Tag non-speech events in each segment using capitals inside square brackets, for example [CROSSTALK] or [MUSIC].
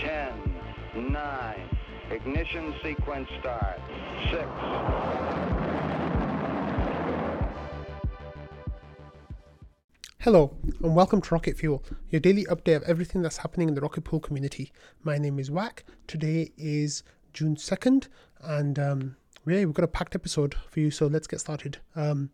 10, 9, ignition sequence start, 6, Hello, and welcome to Rocket Fuel, your daily update of everything that's happening in the Rocket Pool community. My name is Wack. Today is June 2nd, and um, yeah, we've got a packed episode for you, so let's get started. Um,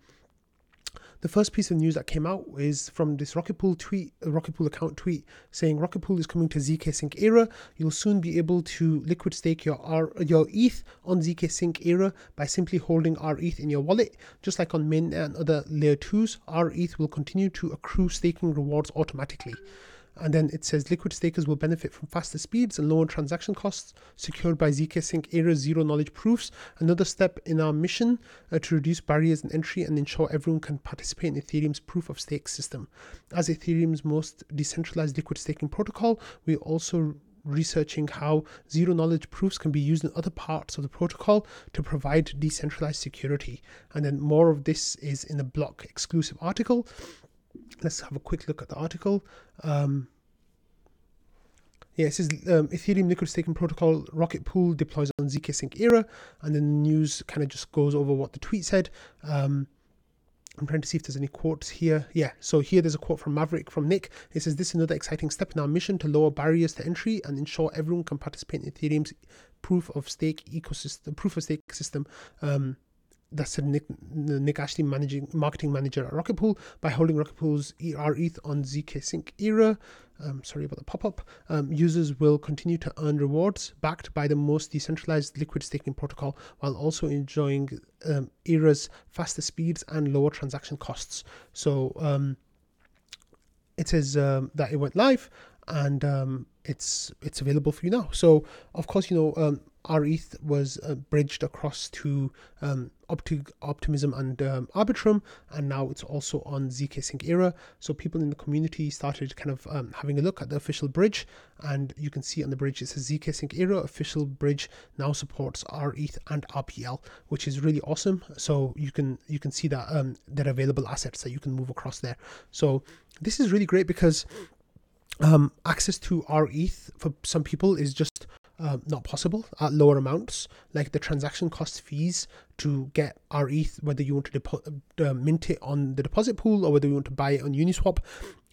the first piece of news that came out is from this Rocket Pool tweet, Rocket Pool account tweet, saying Rocket Pool is coming to ZK Sync Era. You'll soon be able to liquid stake your R, your ETH on ZK Sync Era by simply holding R ETH in your wallet. Just like on Mint and other layer twos, R ETH will continue to accrue staking rewards automatically. And then it says liquid stakers will benefit from faster speeds and lower transaction costs secured by ZK Sync Era zero knowledge proofs. Another step in our mission uh, to reduce barriers in entry and ensure everyone can participate in Ethereum's proof of stake system. As Ethereum's most decentralized liquid staking protocol, we also researching how zero knowledge proofs can be used in other parts of the protocol to provide decentralized security. And then more of this is in a block exclusive article let's have a quick look at the article. Um, yeah, it says um, Ethereum liquid staking protocol Rocket Pool deploys on ZK Sync era, and then the news kind of just goes over what the tweet said. Um, I'm trying to see if there's any quotes here. Yeah, so here there's a quote from Maverick from Nick. It says, This is another exciting step in our mission to lower barriers to entry and ensure everyone can participate in Ethereum's proof of stake ecosystem, proof of stake system. Um, that's Nick, Nick Ashley, managing marketing manager at Rocket Pool, by holding Rocket Pool's ER ETH on ZK Sync Era. Um, sorry about the pop up. Um, users will continue to earn rewards backed by the most decentralized liquid staking protocol while also enjoying um, ERA's faster speeds and lower transaction costs. So um, it says um, that it went live and um, it's it's available for you now. So of course, you know, um, rETH was uh, bridged across to um, Opti- Optimism and um, Arbitrum, and now it's also on ZK Sync Era. So people in the community started kind of um, having a look at the official bridge, and you can see on the bridge it says ZK Sync Era official bridge now supports rETH and RPL, which is really awesome. So you can you can see that um, there are available assets that you can move across there. So this is really great because um, access to rETH for some people is just uh, not possible at lower amounts. Like the transaction cost fees to get rETH, whether you want to depo- uh, mint it on the deposit pool or whether you want to buy it on Uniswap,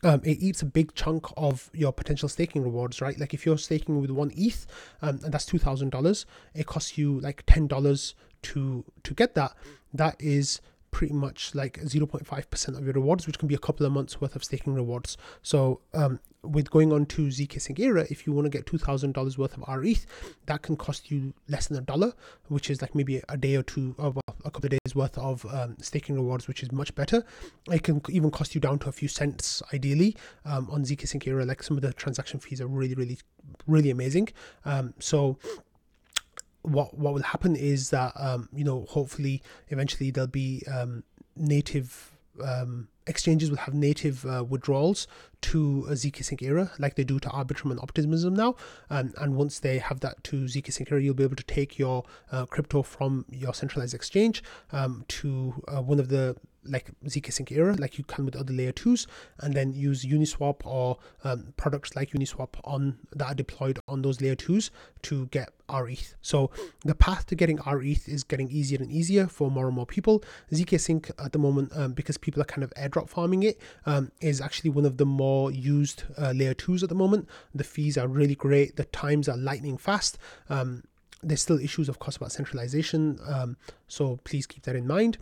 um, it eats a big chunk of your potential staking rewards, right? Like if you're staking with one ETH, um, and that's two thousand dollars, it costs you like ten dollars to to get that. That is pretty much like 0.5% of your rewards, which can be a couple of months worth of staking rewards. So, um, with going on to ZK Sync Era, if you want to get $2,000 worth of RETH, that can cost you less than a dollar, which is like maybe a day or two, or well, a couple of days worth of um, staking rewards, which is much better. It can even cost you down to a few cents, ideally, um, on ZK Sync Era. Like some of the transaction fees are really, really, really amazing. Um, so, what what will happen is that um, you know hopefully eventually there'll be um, native um, exchanges will have native uh, withdrawals to a ZK Sync era, like they do to Arbitrum and Optimism now. Um, and once they have that to ZK Sync era, you'll be able to take your uh, crypto from your centralized exchange um, to uh, one of the like ZK Sync era, like you can with other layer twos, and then use Uniswap or um, products like Uniswap on that are deployed on those layer twos to get rETH. So the path to getting rETH is getting easier and easier for more and more people. ZK Sync at the moment, um, because people are kind of airdrop farming it, um, is actually one of the more used uh, layer twos at the moment. The fees are really great. The times are lightning fast. Um, there's still issues, of course, about centralization. Um, so please keep that in mind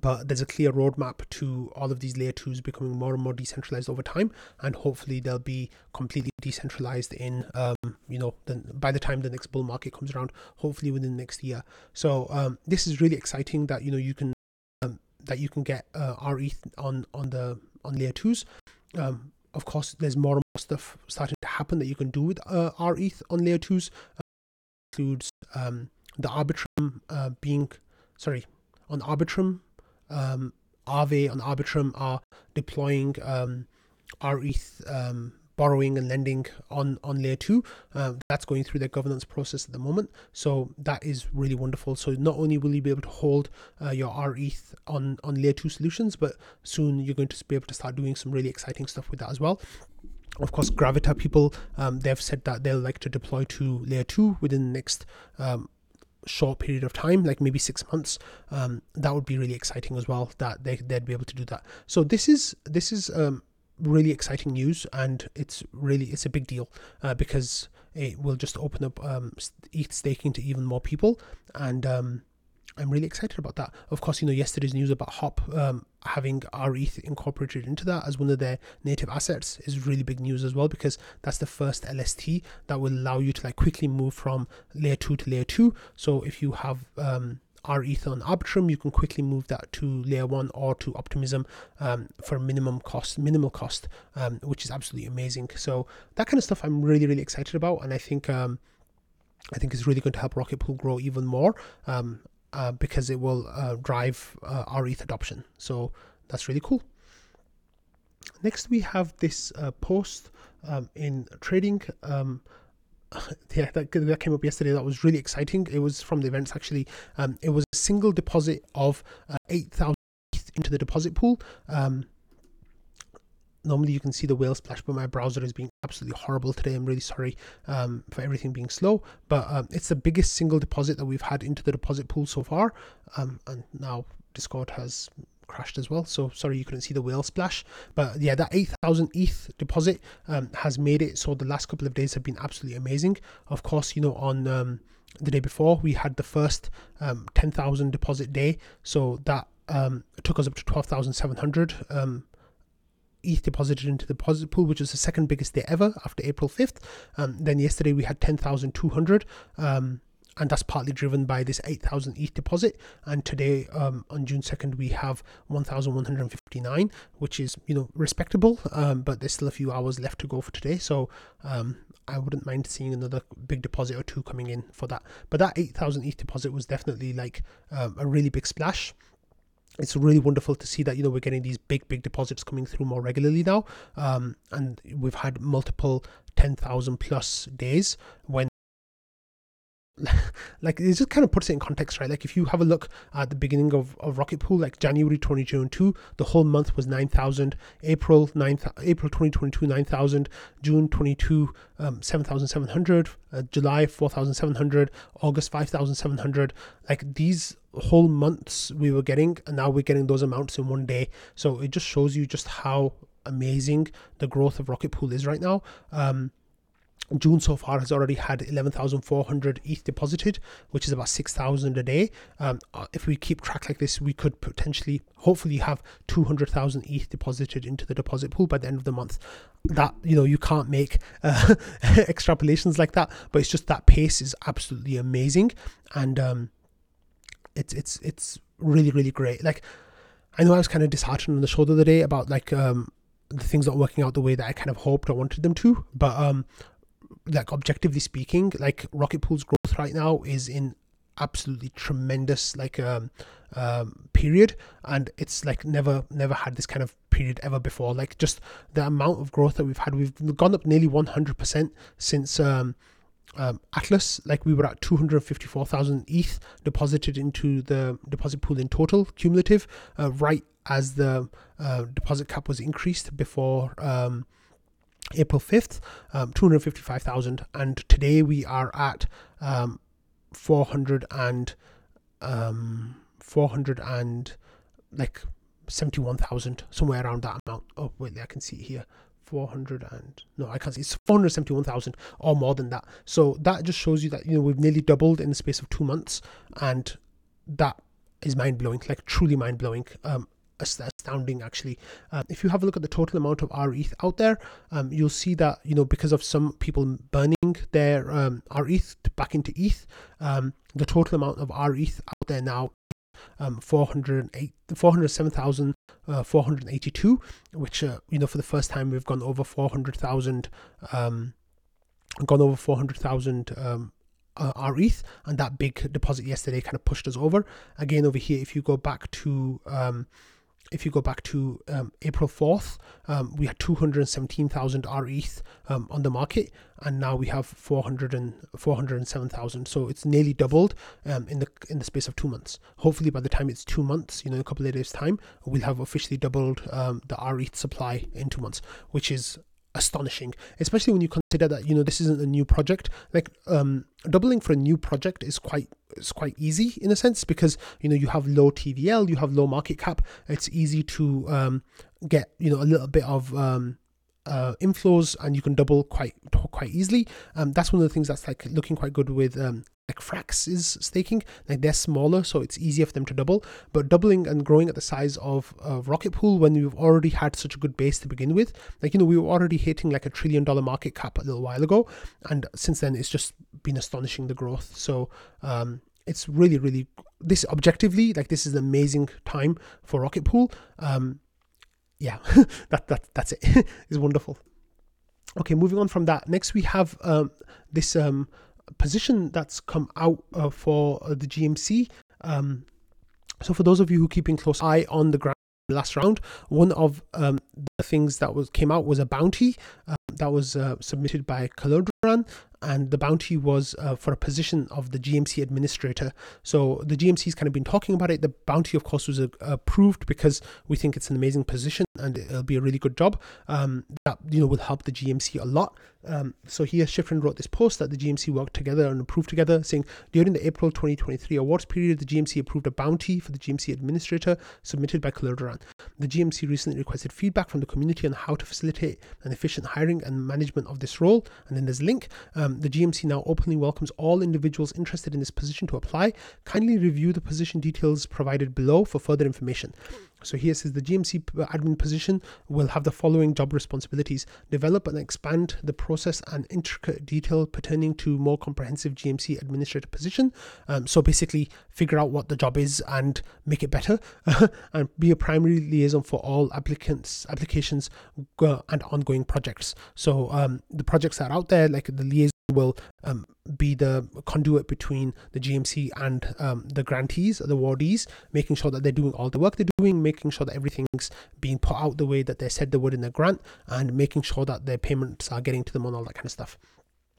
but there's a clear roadmap to all of these layer twos becoming more and more decentralized over time and hopefully they'll be completely decentralized in um, you know then by the time the next bull market comes around hopefully within the next year. So um, this is really exciting that you know you can um, that you can get uh, RETH on on the on layer twos. Um, of course there's more and more stuff starting to happen that you can do with uh, RETH on layer twos. Uh, includes um, the arbitrum uh, being sorry on arbitrum um, Aave and Arbitrum are deploying um, RETH um, borrowing and lending on on layer two. Uh, that's going through their governance process at the moment. So that is really wonderful. So not only will you be able to hold uh, your RETH on on layer two solutions, but soon you're going to be able to start doing some really exciting stuff with that as well. of course, Gravita people, um, they've said that they'll like to deploy to layer two within the next um, short period of time, like maybe six months. Um, that would be really exciting as well. That they they'd be able to do that. So this is this is um, really exciting news, and it's really it's a big deal uh, because it will just open up um, ETH staking to even more people, and um, I'm really excited about that. Of course, you know yesterday's news about Hop um, having rETH incorporated into that as one of their native assets is really big news as well because that's the first LST that will allow you to like quickly move from layer two to layer two. So if you have um, rETH on Arbitrum, you can quickly move that to layer one or to Optimism um, for minimum cost, minimal cost, um, which is absolutely amazing. So that kind of stuff I'm really really excited about, and I think. Um, I think is really going to help Rocket Pool grow even more. Um, uh, because it will uh, drive uh, rETH adoption. So that's really cool. Next, we have this uh, post um, in trading. Um, [LAUGHS] yeah, that, that came up yesterday. That was really exciting. It was from the events actually. Um, it was a single deposit of uh, 8,000 into the deposit pool. Um, normally you can see the whale splash, but my browser is being absolutely horrible today. I'm really sorry um, for everything being slow, but um, it's the biggest single deposit that we've had into the deposit pool so far. Um, and now Discord has crashed as well. So sorry you couldn't see the whale splash. But yeah, that 8,000 ETH deposit um, has made it so the last couple of days have been absolutely amazing. Of course, you know, on um, the day before, we had the first um, 10,000 deposit day. So that took us up to 12,700. ETH deposited into the deposit pool, which is the second biggest day ever after April 5th. Um, then yesterday we had 10,200. Um, and that's partly driven by this 8,000 ETH deposit. And today, um, on June 2nd, we have 1,159, which is, you know, respectable, um, but there's still a few hours left to go for today. So um, I wouldn't mind seeing another big deposit or two coming in for that. But that 8,000 ETH deposit was definitely like um, a really big splash it's really wonderful to see that you know we're getting these big big deposits coming through more regularly now. Um, and we've had multiple 10,000 plus days when like it just kind of puts it in context, right? Like if you have a look at the beginning of, of Rocket Pool, like January 2022, the whole month was 9,000, April 9, April 2022, 9,000, June 22, um, 7,700, uh, July 4,700, August 5,700. Like these whole months we were getting, and now we're getting those amounts in one day. So it just shows you just how amazing the growth of Rocket Pool is right now. Um, June so far has already had 11,400 ETH deposited, which is about 6,000 a day. Um, uh, if we keep track like this, we could potentially, hopefully, have 200,000 ETH deposited into the deposit pool by the end of the month. That, you know, you can't make uh, [LAUGHS] extrapolations like that, but it's just that pace is absolutely amazing. And um, it's, it's, it's really, really great. Like, I know I was kind of disheartened on the show the other day about like, um, the things not working out the way that I kind of hoped or wanted them to, but um, like objectively speaking, like Rocket Pool's growth right now is in absolutely tremendous like um, um period. And it's like never never had this kind of period ever before. Like just the amount of growth that we've had we've gone up nearly 100% since um, um, Atlas, like we were at 254,000 ETH deposited into the deposit pool in total, cumulative, uh, right as the uh, deposit cap was increased before um, April 5th, um, 255,000. And today we are at um, 400 and um, 400 and like 71,000, somewhere around that amount. Oh, wait, I can see here. 400 and no, I can't see it's 471,000 or more than that. So that just shows you that you know we've nearly doubled in the space of two months, and that is mind blowing, like truly mind blowing. Um, astounding actually uh, if you have a look at the total amount of rETH out there um, you'll see that you know because of some people burning their um, rETH back into ETH um, the total amount of rETH out there now um, 407,482 uh, which uh, you know for the first time we've gone over 400,000 um, gone over 400,000 um, uh, rETH, and that big deposit yesterday kind of pushed us over. Again, over here, if you go back to um, if you go back to um, April 4th, um, we had 217,000 RETH um, on the market, and now we have 400 and 407,000. So it's nearly doubled um, in the in the space of two months. Hopefully, by the time it's two months, you know, a couple of days time, we'll have officially doubled um, the RETH supply in two months, which is astonishing, especially when you consider that you know this isn't a new project. Like um, doubling for a new project is quite it's quite easy in a sense because you know you have low TVL, you have low market cap. It's easy to um, get you know a little bit of um, uh, inflows and you can double quite quite easily. Um, that's one of the things that's like looking quite good with um, like Frax is staking. Like they're smaller, so it's easier for them to double. But doubling and growing at the size of Rocket Pool when we've already had such a good base to begin with, like you know we were already hitting like a trillion dollar market cap a little while ago, and since then it's just been astonishing the growth. So um, it's really really this objectively like this is an amazing time for Rocket Pool. Um, yeah, [LAUGHS] that that that's it. [LAUGHS] it's wonderful. Okay, moving on from that. Next, we have um, this um, position that's come out uh, for uh, the GMC. Um, so, for those of you who keeping close eye on the ground last round, one of um, things that was came out was a bounty uh, that was uh, submitted by Calodran, and the bounty was uh, for a position of the GMC administrator. So the GMC's kind of been talking about it. The bounty, of course, was uh, approved because we think it's an amazing position and it'll be a really good job. Um, that you know will help the GMC a lot. Um, so here, Shifrin wrote this post that the GMC worked together and approved together, saying during the April 2023 awards period, the GMC approved a bounty for the GMC administrator submitted by Calodran. The GMC recently requested feedback from the community on how to facilitate an efficient hiring and management of this role. And then there's a link. Um, the GMC now openly welcomes all individuals interested in this position to apply. Kindly review the position details provided below for further information. So here says the GMC admin position will have the following job responsibilities develop and expand the process and intricate detail pertaining to more comprehensive GMC administrator position. Um, so basically, figure out what the job is and make it better, [LAUGHS] and be a primary liaison for all applicants, applications, and ongoing projects. So um, the projects that are out there, like the liaison will um, be the conduit between the GMC and um, the grantees, the awardees, making sure that they're doing all the work they're doing, making sure that everything's being put out the way that they said they would in the grant, and making sure that their payments are getting to them and all that kind of stuff.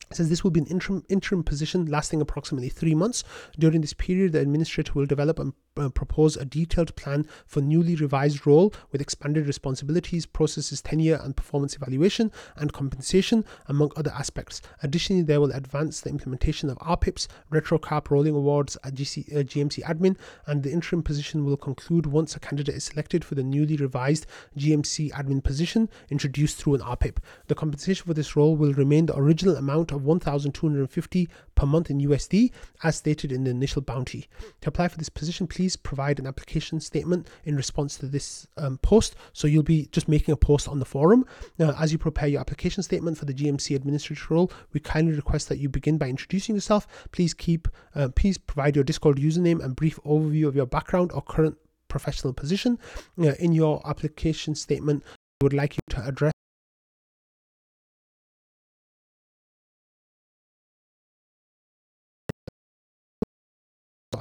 It says this will be an interim interim position lasting approximately three months. During this period, the administrator will develop and propose a detailed plan for newly revised role with expanded responsibilities, processes, tenure and performance evaluation, and compensation, among other aspects. Additionally, they will advance the implementation of RPIPs, RetroCap rolling awards at GC, uh, GMC admin, and the interim position will conclude once a candidate is selected for the newly revised GMC admin position introduced through an RPIP. The compensation for this role will remain the original amount of 1,250 per month in USD, as stated in the initial bounty. To apply for this position, please provide an application statement in response to this um, post. So you'll be just making a post on the forum. Now, as you prepare your application statement for the GMC administrator role, we kindly request that you begin by introducing yourself. Please keep, uh, please provide your Discord username and brief overview of your background or current professional position. Uh, in your application statement, we would like you to address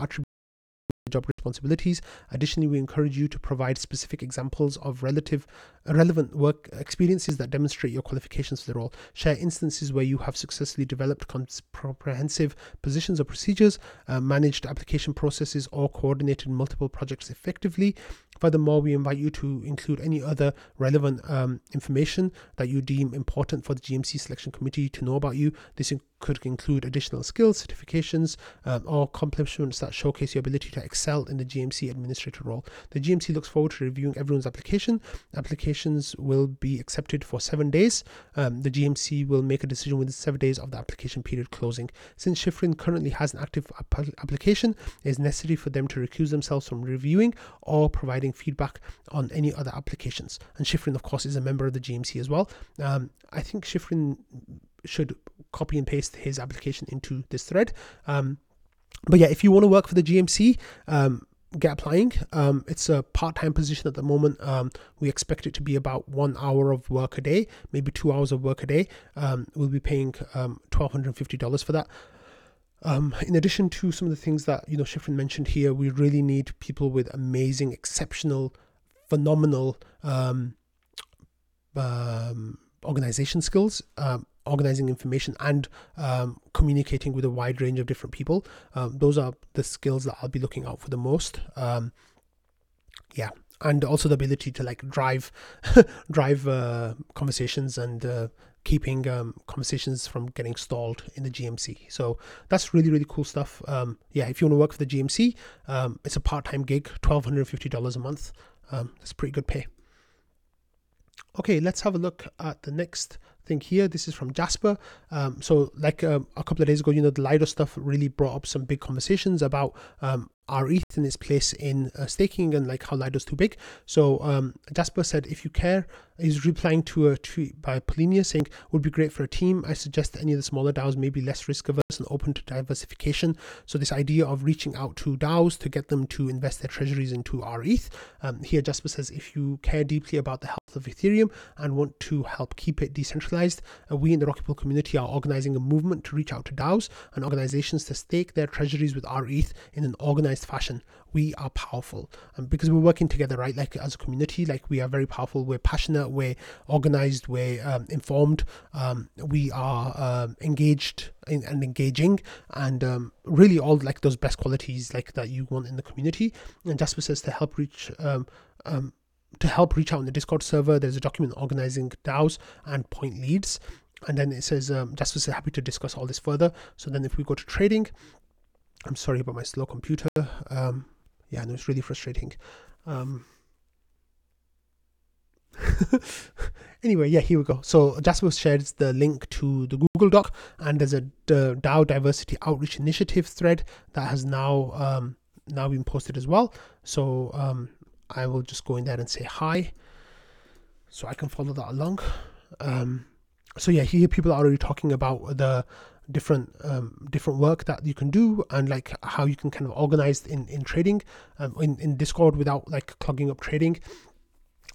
attribute job responsibilities. Additionally, we encourage you to provide specific examples of relative relevant work experiences that demonstrate your qualifications for the role. Share instances where you have successfully developed comprehensive positions or procedures, uh, managed application processes, or coordinated multiple projects effectively. Furthermore, we invite you to include any other relevant um, information that you deem important for the GMC selection committee to know about you. This could include additional skills, certifications, um, or accomplishments that showcase your ability to excel in the GMC administrator role. The GMC looks forward to reviewing everyone's application. Applications will be accepted for seven days. Um, the GMC will make a decision within seven days of the application period closing. Since Shifrin currently has an active application, it is necessary for them to recuse themselves from reviewing or providing feedback on any other applications. And Shifrin, of course, is a member of the GMC as well. Um, I think Shifrin should copy and paste his application into this thread. Um, but yeah, if you want to work for the GMC, um, get applying. Um, it's a part-time position at the moment. Um, we expect it to be about one hour of work a day, maybe two hours of work a day. Um, we'll be paying um, twelve hundred and fifty dollars for that. Um, in addition to some of the things that you know Shifrin mentioned here, we really need people with amazing, exceptional, phenomenal um, um, organization skills. Um, organizing information and um, communicating with a wide range of different people. Um, those are the skills that I'll be looking out for the most. Yeah, and also the ability to like drive [LAUGHS] drive uh, conversations and uh, keeping um, conversations from getting stalled in the GMC. So that's really really cool stuff. Um, yeah, if you want to work for the GMC, um, it's a part time gig, twelve hundred fifty dollars a month. Um, that's pretty good pay. Okay, let's have a look at the next thing here. This is from Jasper. Um, so, like um, a couple of days ago, you know, the Lido stuff really brought up some big conversations about um, rETH and its place in uh, staking and like how Lido's too big. So um, Jasper said, if you care, he's replying to a tweet by Polinia saying, would be great for a team. I suggest any of the smaller DAOs may be less risk averse and open to diversification. So this idea of reaching out to DAOs to get them to invest their treasuries into rETH. Um, here Jasper says, if you care deeply about the health of Ethereum and want to help keep it decentralized, uh, we in the Rocket Pool community are organizing a movement to reach out to DAOs and organizations to stake their treasuries with rETH in an organized organized fashion. We are powerful. And because we're working together right? Like as a community like we are very powerful. We're passionate. We're organized. We're um, informed. Um, we are um, engaged in, and engaging. And um, really all like those best qualities like that you want in the community. And jasper says to help reach um, um, to help reach out in the discord server there's a document organizing daos and point leads. And then it says um, Jasper says happy to discuss all this further. So then if we go to trading, I'm sorry about my slow computer. Um, yeah, no, it's really frustrating. Um, [LAUGHS] anyway, yeah, here we go. So Jasper shares the link to the Google Doc, and there's a DAO Diversity Outreach Initiative thread that has now um, now been posted as well. So um, I will just go in there and say hi, so I can follow that along. Um, so yeah, here people are already talking about the different um, different work that you can do and like how you can kind of organize in in trading um, in in Discord without like clogging up trading.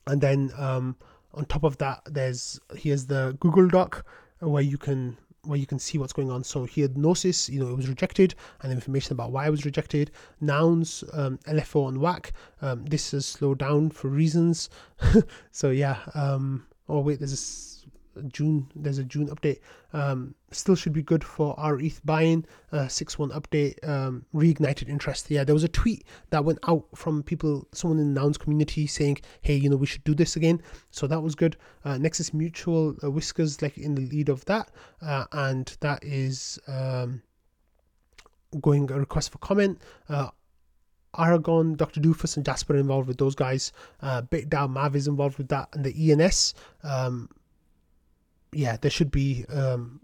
And then um, on top of that, there's here's the Google Doc where you can where you can see what's going on. So here, Gnosis, you know, it was rejected, and information about why it was rejected. Nouns, um, LFO and WAC. Um, this has slowed down for reasons. [LAUGHS] so yeah. Um, oh wait, there's a June. There's a June update. Um, still should be good for rETH buying. Uh, six one update. Um, reignited interest. Yeah, there was a tweet that went out from people, someone in the Nouns community saying, "Hey, you know, we should do this again." So that was good. Uh, Nexus Mutual uh, Whiskers like in the lead of that, uh, and that is um, going a request for comment. Uh, Aragon, Dr. Doofus, and Jasper involved with those guys. Uh, BitDAO Mav is involved with that, and the ENS. Um, yeah, there should be um,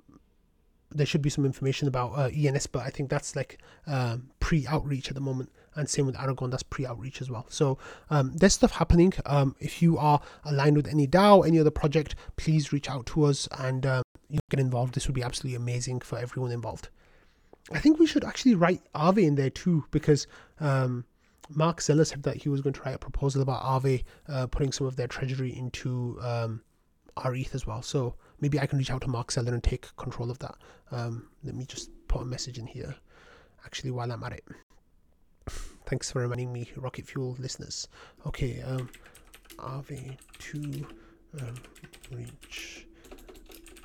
there should be some information about uh, ENS, but I think that's like um, pre-outreach at the moment. And same with Aragon, that's pre-outreach as well. So um, there's stuff happening. Um, if you are aligned with any DAO, any other project, please reach out to us and um, you get involved. This would be absolutely amazing for everyone involved. I think we should actually write Aave in there too, because um, Marc Zeller said that he was going to write a proposal about Aave uh, putting some of their treasury into um, rETH as well. So maybe I can reach out to Marc Zeller and take control of that. Um, let me just put a message in here, actually, while I'm at it. Thanks for reminding me, Rocket Fuel listeners. Okay, um, Aave to um, reach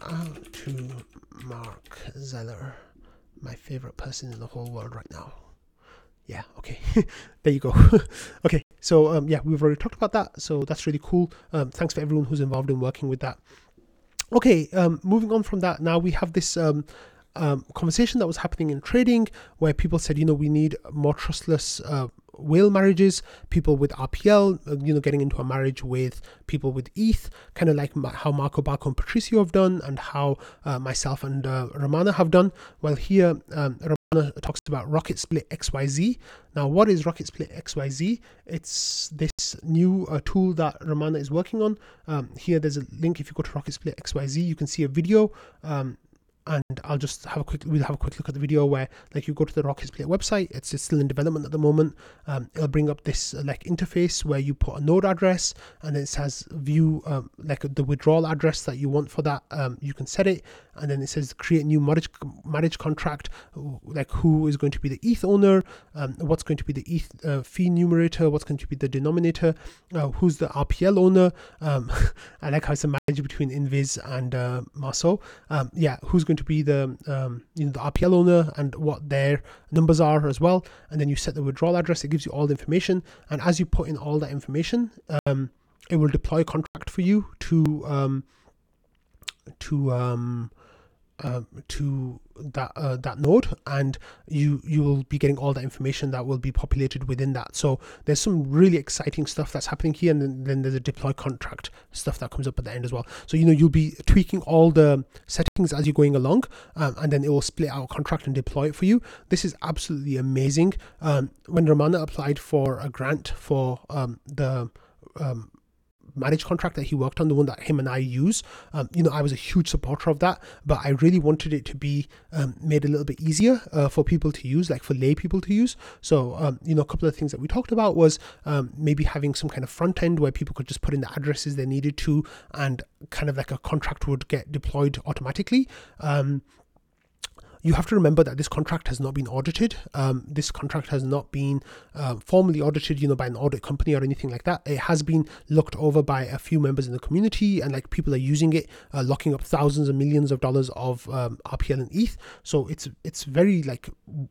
out to Marc Zeller, my favorite person in the whole world right now. Yeah, okay, [LAUGHS] there you go. [LAUGHS] okay, so um, yeah, we've already talked about that, so that's really cool. Um, thanks for everyone who's involved in working with that okay um, moving on from that now we have this um, um, conversation that was happening in trading where people said you know we need more trustless uh, whale marriages people with rpl you know getting into a marriage with people with eth kind of like how marco Bacco and patricio have done and how uh, myself and uh, Ramana have done well here um, talks about Rocket Split XYZ. Now, what is Rocket Split XYZ? It's this new uh, tool that Ramana is working on. Um, here, there's a link. If you go to Rocket Split XYZ, you can see a video um, and I'll just have a quick we'll have a quick look at the video where like you go to the Rocket Split website it's, still in development at the moment. Um, it'll bring up this uh, like interface where you put a node address and it says view um, like the withdrawal address that you want for that um, you can set it. And then it says create new marriage marriage contract like who is going to be the ETH owner um, what's going to be the ETH uh, fee numerator what's going to be the denominator uh, who's the RPL owner um, [LAUGHS] I like how it's a marriage between Invis and uh, um, yeah who's going going to be the um, you know the RPL owner and what their numbers are as well. And then you set the withdrawal address. It gives you all the information. And as you put in all that information, um, it will deploy a contract for you to um, to um, uh, to that uh, that node and you you will be getting all the information that will be populated within that. So there's some really exciting stuff that's happening here and then, then there's a deploy contract stuff that comes up at the end as well. So you know you'll be tweaking all the settings as you're going along um, and then it will split out contract and deploy it for you. This is absolutely amazing. Um, when ramana applied for a grant for um, the um, managed contract that he worked on, the one that him and I use. Um, you know, I was a huge supporter of that, but I really wanted it to be um, made a little bit easier uh, for people to use, like for lay people to use. So, um, you know, a couple of things that we talked about was um, maybe having some kind of front end where people could just put in the addresses they needed to, and kind of like a contract would get deployed automatically. You have to remember that this contract has not been audited. Um, this contract has not been uh, formally audited, you know, by an audit company or anything like that. It has been looked over by a few members in the community, and like people are using it, uh, locking up thousands and millions of dollars of um, RPL and ETH. So it's it's very like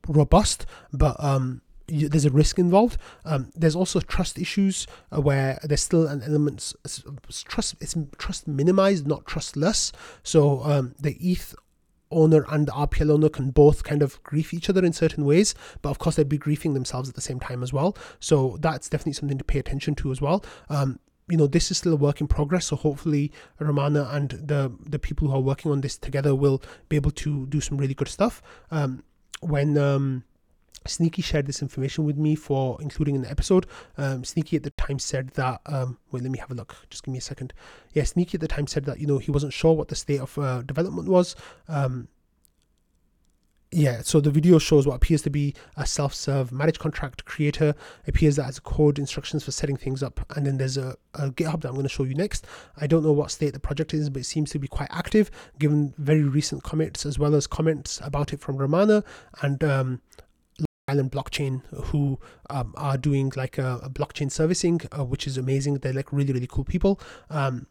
robust, but um, there's a risk involved. Um, there's also trust issues uh, where there's still an element trust. It's trust minimized, not trustless. So um, the ETH owner and the RPL owner can both kind of grief each other in certain ways, but of course they'd be griefing themselves at the same time as well. So that's definitely something to pay attention to as well. Um, you know this is still a work in progress so hopefully Ramana and the the people who are working on this together will be able to do some really good stuff um, when um, Sneaky shared this information with me for including in the episode. Um, Sneaky at the time said that. Um, wait, let me have a look. Just give me a second. Yeah, Sneaky at the time said that you know he wasn't sure what the state of uh, development was. Um, yeah, so the video shows what appears to be a self-serve marriage contract creator. It appears that has code instructions for setting things up, and then there's a, a GitHub that I'm going to show you next. I don't know what state the project is, but it seems to be quite active, given very recent comments as well as comments about it from Ramana and um, Island blockchain who um, are doing like a, a blockchain servicing, uh, which is amazing. They're like really, really cool people. Um,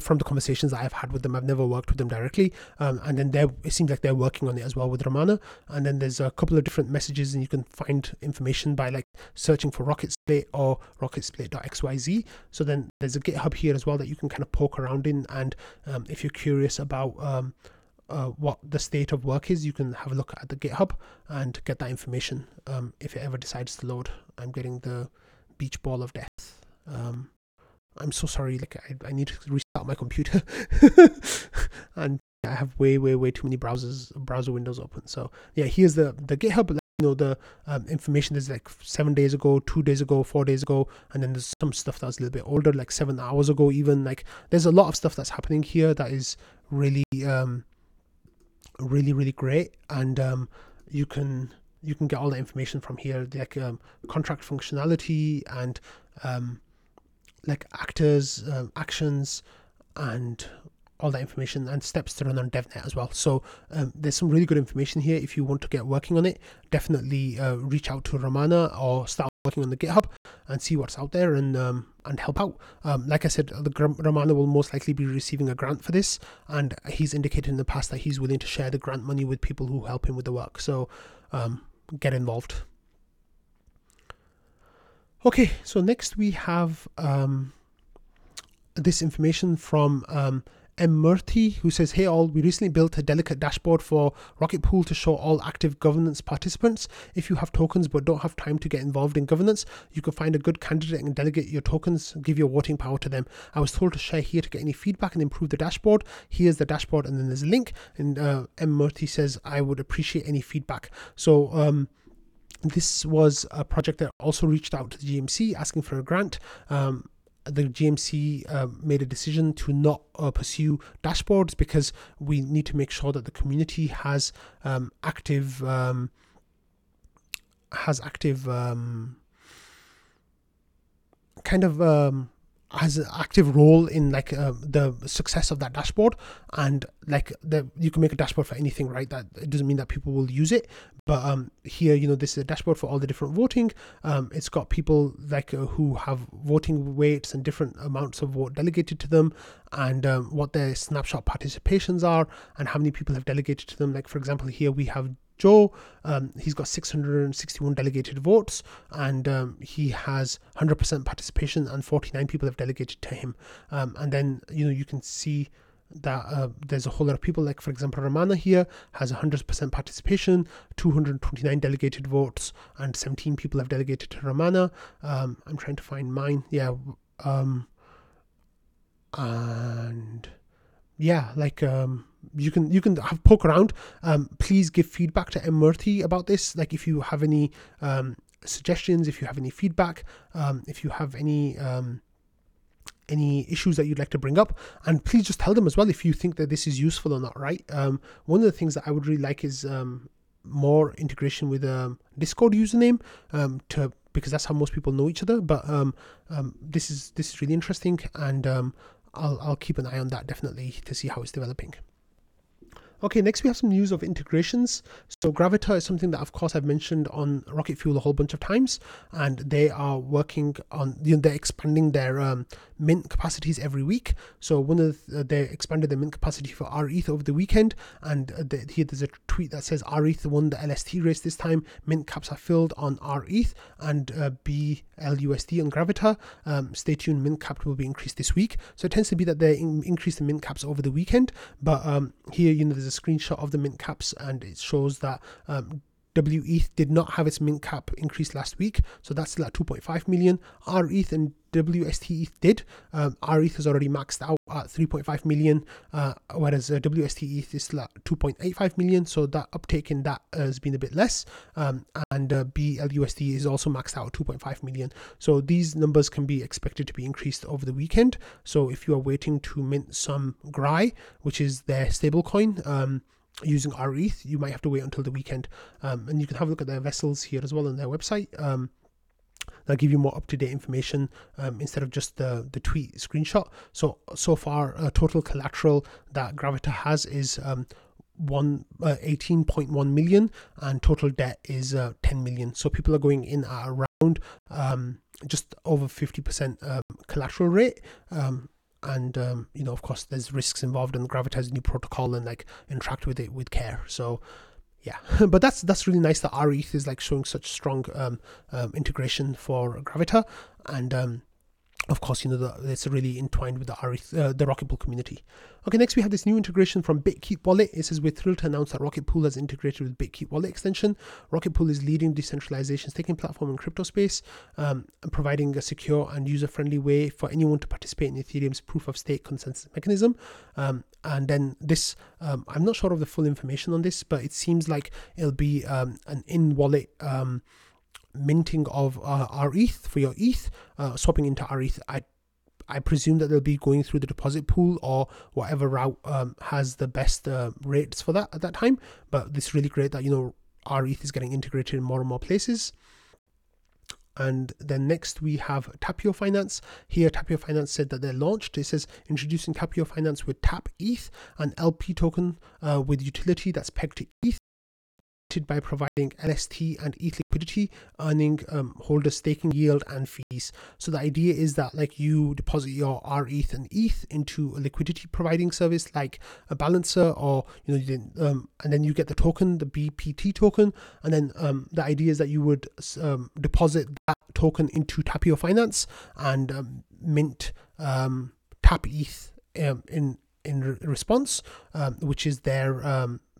from the conversations I've had with them, I've never worked with them directly. Um, and then they it seems like they're working on it as well with Ramana. And then there's a couple of different messages, and you can find information by like searching for Rocket Split or rocketsplit.xyz. So then there's a GitHub here as well that you can kind of poke around in. And um, if you're curious about um, uh, what the state of work is, you can have a look at the GitHub and get that information um, if it ever decides to load. I'm getting the beach ball of death. Um, I'm so sorry. Like I, I need to restart my computer, [LAUGHS] and I have way, way, way too many browsers, browser windows open. So yeah, here's the the GitHub. You know the um, information is like seven days ago, two days ago, four days ago, and then there's some stuff that's a little bit older, like seven hours ago. Even like there's a lot of stuff that's happening here that is really um really really great. And um, you can you can get all the information from here like um, contract functionality and um, like actors um, actions and all that information and steps to run on devnet as well. So um, there's some really good information here if you want to get working on it. Definitely uh, reach out to ramana or start working on the GitHub and see what's out there and um, and help out. Um, like I said, the Ramana will most likely be receiving a grant for this, and he's indicated in the past that he's willing to share the grant money with people who help him with the work. So um, get involved. Okay, so next we have um, this information from um, M. Murthy, who says, Hey all, we recently built a delegate dashboard for Rocket Pool to show all active governance participants. If you have tokens but don't have time to get involved in governance, you can find a good candidate and delegate your tokens, give your voting power to them. I was told to share here to get any feedback and improve the dashboard. Here's the dashboard, and then there's a link. And uh, M. Murthy says, I would appreciate any feedback. So, um, this was a project that also reached out to the GMC asking for a grant. Um, the GMC uh, made a decision to not uh, pursue dashboards because we need to make sure that the community has um, active um, has active um, kind of um, has an active role in like uh, the success of that dashboard. And like the you can make a dashboard for anything right? That it doesn't mean that people will use it. But um here you know this is a dashboard for all the different voting. Um it's got people like uh, who have voting weights and different amounts of vote delegated to them and um, what their snapshot participations are and how many people have delegated to them. Like for example here we have Joe. Um, he's got 661 delegated votes and um, he has 100% participation, and 49 people have delegated to him. Um, and then, you know, you can see that uh, there's a whole lot of people, like for example, Ramana here has 100% participation, 229 delegated votes, and 17 people have delegated to Ramana. Um, I'm trying to find mine. Yeah. Um, and yeah, like um, you can you can have poke around. Um, please give feedback to M Murthy about this. Like if you have any um, suggestions, if you have any feedback, um, if you have any um, any issues that you'd like to bring up, and please just tell them as well if you think that this is useful or not. Right. Um, one of the things that I would really like is um, more integration with a um, Discord username um, to because that's how most people know each other. But um, this is this is really interesting, and I'll I'll keep an eye on that definitely to see how it's developing. Okay, next we have some news of integrations. So Gravita is something that, of course, I've mentioned on Rocket Fuel a whole bunch of times, and they are working on, you know, they're expanding their um, mint capacities every week. So one of the, they expanded the mint capacity for RETH over the weekend, and uh, the, here there's a tweet that says RETH won the LST race this time. Mint caps are filled on RETH and uh, BLUSD on Gravita. Um, stay tuned, mint cap will be increased this week. So it tends to be that they in- increase the mint caps over the weekend, but um, here, you know, there's a screenshot of the mint caps and it shows that um, WETH did not have its mint cap increased last week, so that's still at 2.5 million. RETH and WSTETH did. Um, RETH has already maxed out at 3.5 million, uh, whereas uh, WSTETH is still at 2.85 million, so that uptake in that has been a bit less. Um, and uh, BLUSD is also maxed out at 2.5 million. So these numbers can be expected to be increased over the weekend. So if you are waiting to mint some GRAI, which is their stablecoin, um, using RETH, you might have to wait until the weekend. Um, and you can have a look at their vessels here as well on their website. Um, they'll give you more up to date information um, instead of just the, the tweet screenshot. So, so far, uh, total collateral that Gravita has is um, one uh, 18.1 million and total debt is uh, 10 million so people are going in at around um, just over 50% um, collateral rate and um, you know of course there's risks involved in Gravita a new protocol and like interact with it with care. So yeah. [LAUGHS] But that's that's really nice that RETH is like showing such strong um, um, integration for Gravita. And um, of course, you know, the, it's really entwined with the RETH, uh, the Rocket Pool community. Okay, next we have this new integration from Bitkeep Wallet. It says we're thrilled to announce that Rocket Pool has integrated with Bitkeep Wallet extension. Rocket Pool is leading decentralization staking platform in crypto space, um, and providing a secure and user-friendly way for anyone to participate in Ethereum's proof of stake consensus mechanism. Um, and then this, um, I'm not sure of the full information on this, but it seems like it'll be um, an in-wallet um, minting of uh, RETH for your ETH, uh, swapping into RETH. I I presume that they'll be going through the deposit pool or whatever route um, has the best uh, rates for that at that time. But it's really great that you know RETH is getting integrated in more and more places. And then next we have Tapio Finance. Here, Tapio Finance said that they're launched. It says introducing Tapio Finance with Tap ETH, an LP token uh, with utility that's pegged to ETH by providing LST and ETH liquidity, earning um, holder staking yield and fees. So the idea is that like you deposit your RETH and ETH into a liquidity providing service like a balancer, or you know, you um, and then you get the token, the BPT token, and then um, the idea is that you would um, deposit that token into Tapio Finance and um, mint um, Tap ETH in in re- response, which is their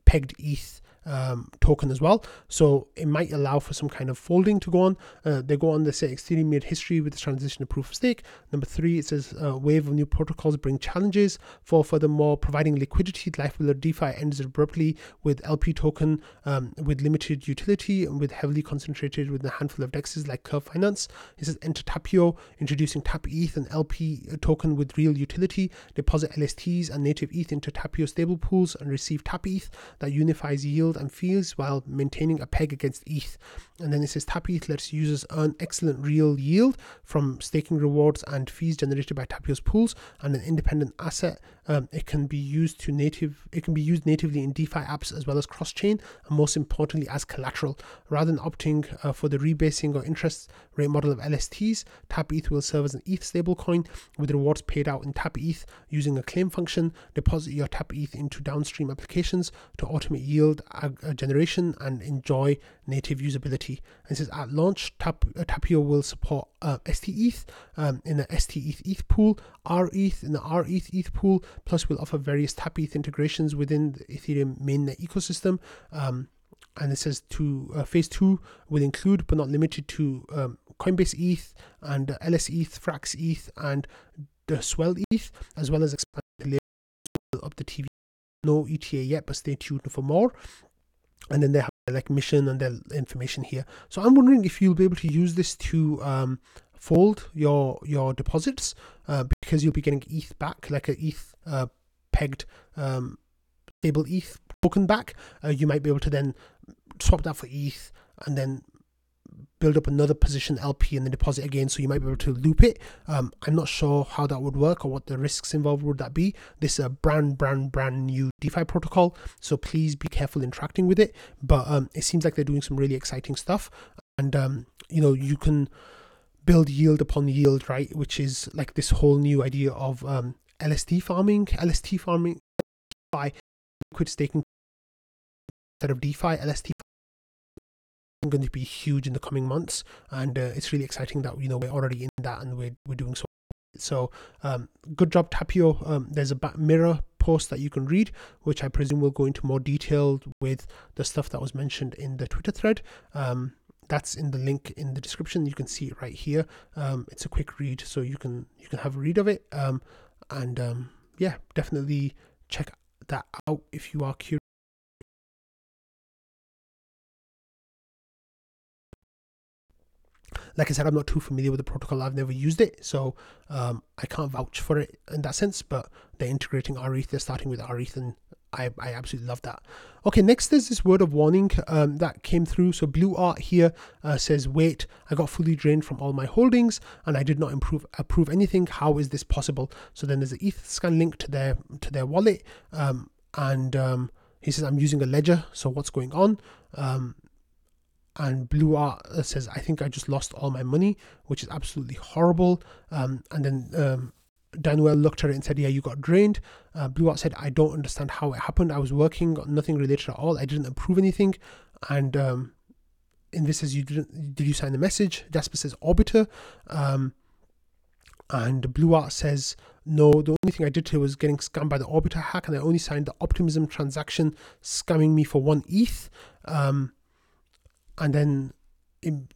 pegged ETH um, token as well. So it might allow for some kind of folding to go on. Uh, they go on, they say Ethereum made history with the transition to proof of stake. Number three, it says a uh, wave of new protocols bring challenges. For furthermore, providing liquidity, life with DeFi ends abruptly with LP token um, with limited utility and with heavily concentrated with a handful of dexes like Curve Finance. It says enter Tapio, introducing Tap ETH and LP token with real utility. Deposit LSTs and native ETH into Tapio stable pools and receive Tap ETH that unifies yield and fees while maintaining a peg against ETH. And then it says Tap ETH lets users earn excellent real yield from staking rewards and fees generated by Tapio's pools and an independent asset. Um, it can be used to native. It can be used natively in DeFi apps as well as cross-chain, and most importantly as collateral. Rather than opting uh, for the rebasing or interest rate model of LSTs, Tap ETH will serve as an ETH stablecoin with rewards paid out in Tap ETH using a claim function. Deposit your Tap ETH into downstream applications to automate yield generation and enjoy native usability. And says at launch, Tap, uh, Tapio will support uh, STETH um, in the STETH ETH pool, RETH in the RETH ETH pool, plus we'll offer various Tap ETH integrations within the Ethereum mainnet ecosystem. Um, and it says to uh, phase two will include but not limited to um, Coinbase ETH and uh, LS ETH, Frax ETH, and the Swell ETH, as well as expand up the TV. No ETA yet, but stay tuned for more. And then they have like mission and their information here. So I'm wondering if you'll be able to use this to um, fold your your deposits uh, because you'll be getting ETH back, like a ETH uh, pegged um, stable ETH token back. Uh, you might be able to then swap that for ETH and then build up another position LP and then deposit again. So you might be able to loop it. Um, I'm not sure how that would work or what the risks involved would that be. This is a brand, brand, brand new DeFi protocol. So please be careful interacting with it. But um, it seems like they're doing some really exciting stuff. And, um, you know, you can build yield upon yield, right? Which is like this whole new idea of um, LSD farming, LST farming liquid staking instead of DeFi, LST going to be huge in the coming months, and uh, it's really exciting that you know we're already in that and we're we're doing so. So um, good job, Tapio. Um, there's a mirror post that you can read, which I presume will go into more detail with the stuff that was mentioned in the Twitter thread. Um, that's in the link in the description. You can see it right here. Um, it's a quick read, so you can you can have a read of it. Um, and um, yeah, definitely check that out if you are curious. Like I said, I'm not too familiar with the protocol. I've never used it, so um, I can't vouch for it in that sense. But they're integrating rETH. They're starting with rETH, and I, I absolutely love that. Okay, next there's this word of warning um, that came through. So Blue Art here uh, says, "Wait, I got fully drained from all my holdings, and I did not improve approve anything. How is this possible?" So then there's an ETHScan link to their to their wallet, um, and um, he says, "I'm using a ledger. So what's going on?" And Blue Art uh, says, I think I just lost all my money, which is absolutely horrible. Um, and then um, looked at it and said, Yeah, you got drained. Uh, Blue Art said, I don't understand how it happened. I was working, got nothing related at all. I didn't approve anything. And um, Invis says, you didn't, Did you sign the message? Jasper says, Orbiter. Um, and Blue Art says, no, the only thing I did here was getting scammed by the Orbiter hack, and I only signed the Optimism transaction scamming me for one ETH. Um, and then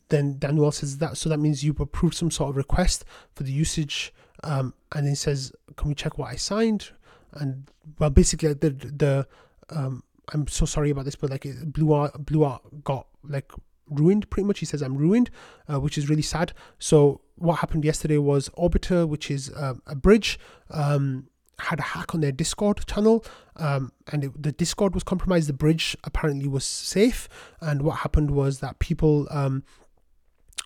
then Daniel says that so that means you've approved some sort of request for the usage um, and he says can we check what I signed? And well basically the the um, I'm so sorry about this but like blue art blue art got like ruined pretty much. He says I'm ruined uh, which is really sad. So what happened yesterday was Orbiter which is uh, a bridge um, had a hack on their Discord channel, um, and it, the Discord was compromised. The bridge apparently was safe, and what happened was that people um,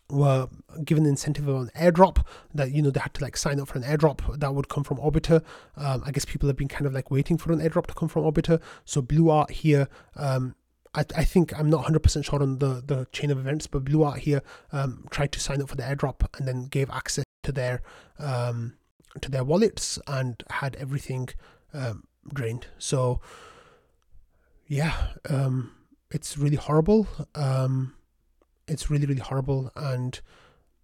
were given an incentive on airdrop that you know they had to like sign up for an airdrop that would come from Orbiter. Um, I guess people have been kind of like waiting for an airdrop to come from Orbiter. So Blue Art here. Um, I, I think I'm not 100% sure on the, the chain of events, but Blue Art here um, tried to sign up for the airdrop and then gave access to their um, to their wallets and had everything um, drained. So yeah, um, it's really horrible. Um, it's really really horrible, and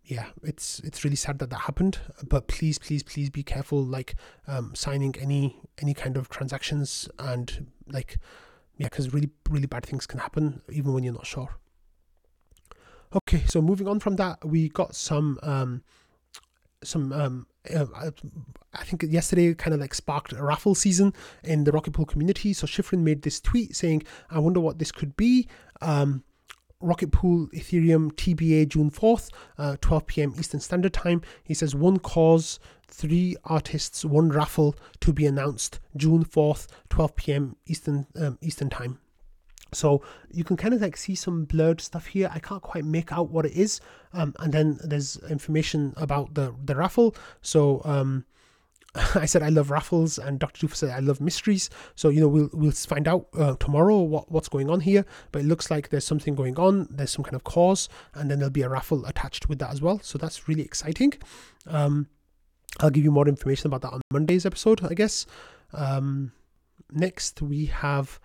yeah, it's it's really sad that that happened. But please, please, please be careful, like um, signing any any kind of transactions and like yeah, because really really bad things can happen even when you're not sure. Okay, so moving on from that, we got some um, some um, uh, I think yesterday kind of like sparked a raffle season in the Rocket Pool community. So Shifrin made this tweet saying, "I wonder what this could be." Um, Rocket Pool Ethereum TBA June 4th, uh, 12 p.m. Eastern Standard Time. He says one cause, three artists, one raffle to be announced June 4th, 12 p.m. Eastern um, Eastern Time. So you can kind of like see some blurred stuff here. I can't quite make out what it is. Um, and then there's information about the the raffle. So um, [LAUGHS] I said I love raffles, and Dr. Doof said I love mysteries. So you know we'll we'll find out uh, tomorrow what what's going on here. But it looks like there's something going on. There's some kind of cause, and then there'll be a raffle attached with that as well. So that's really exciting. Um, I'll give you more information about that on Monday's episode, I guess. Um, next we have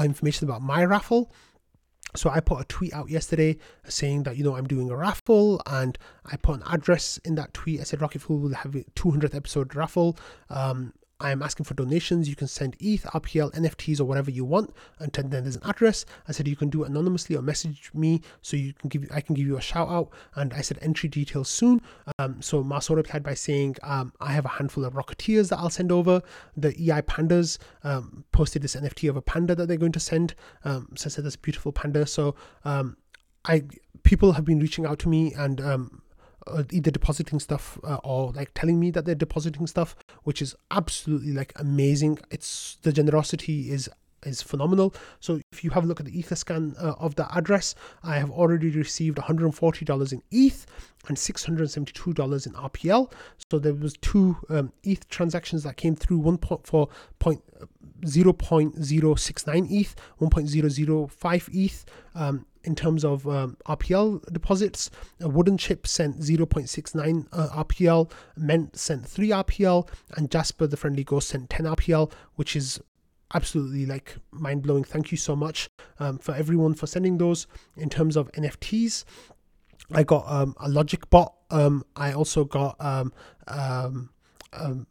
information about my raffle. So I put a tweet out yesterday saying that you know I'm doing a raffle, and I put an address in that tweet. I said Rocket Fuel will have a 200th episode raffle. Um, I am asking for donations. You can send ETH, RPL, NFTs, or whatever you want. And then there's an address. I said you can do it anonymously or message me so you can give I can give you a shout out. And I said entry details soon. Um, so Marceau replied by saying um, I have a handful of Rocketeers that I'll send over. The EI Pandas um, posted this NFT of a panda that they're going to send. Um, so I said this beautiful panda. So um, I people have been reaching out to me and um, uh, either depositing stuff uh, or like telling me that they're depositing stuff, which is absolutely like amazing. It's the generosity is is phenomenal. So if you have a look at the Etherscan uh, of that address, I have already received $140 in ETH and $672 in RPL. So there was two um, ETH transactions that came through, one for point 0.069 ETH, 1.005 ETH. Um, in terms of um, RPL deposits, a Wooden Chip sent 0.69 uh, RPL, Ment sent 3 RPL, and Jasper the Friendly Ghost sent 10 RPL, which is absolutely like mind blowing. Thank you so much um, for everyone for sending those. In terms of NFTs, I got um, a Logic bot. Um, I also got um, um, um,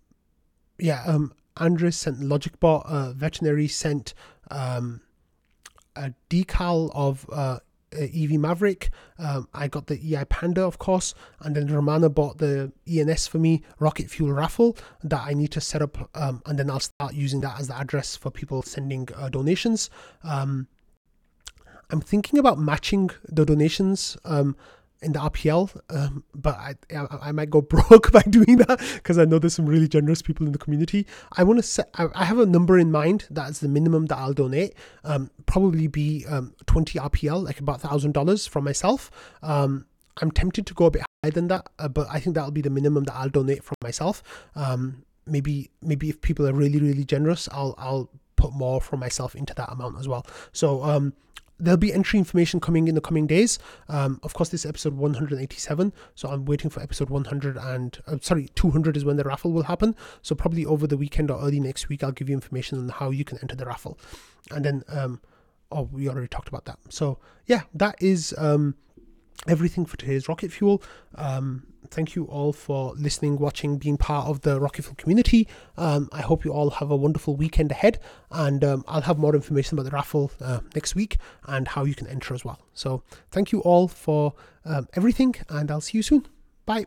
yeah, um, Andres sent Logic bot. Uh, Veterinary sent um, a decal of uh, EV Maverick. Um, I got the EI Panda, of course, and then Ramana bought the ENS for me Rocket Fuel raffle that I need to set up, um, and then I'll start using that as the address for people sending uh, donations. Um, I'm thinking about matching the donations. Um, in the RPL, um, but I, I, I might go [LAUGHS] broke by doing that because I know there's some really generous people in the community. I want to set I, I, have a number in mind that's the minimum that I'll donate. Um, probably be um, 20 RPL, like about thousand dollars from myself. Um, I'm tempted to go a bit higher than that, uh, but I think that'll be the minimum that I'll donate from myself. Um, maybe maybe if people are really really generous, I'll I'll put more from myself into that amount as well. So um, there'll be entry information coming in the coming days. Um, of course, this episode 187, so I'm waiting for episode 100 and uh, sorry, 200 is when the raffle will happen. So probably over the weekend or early next week, I'll give you information on how you can enter the raffle. And then, um, oh, we already talked about that. So yeah, that is um, everything for today's rocket fuel. Um, thank you all for listening, watching, being part of the Rocket Fuel community. Um, I hope you all have a wonderful weekend ahead, and um, I'll have more information about the raffle uh, next week and how you can enter as well. So, thank you all for um, everything, and I'll see you soon. Bye.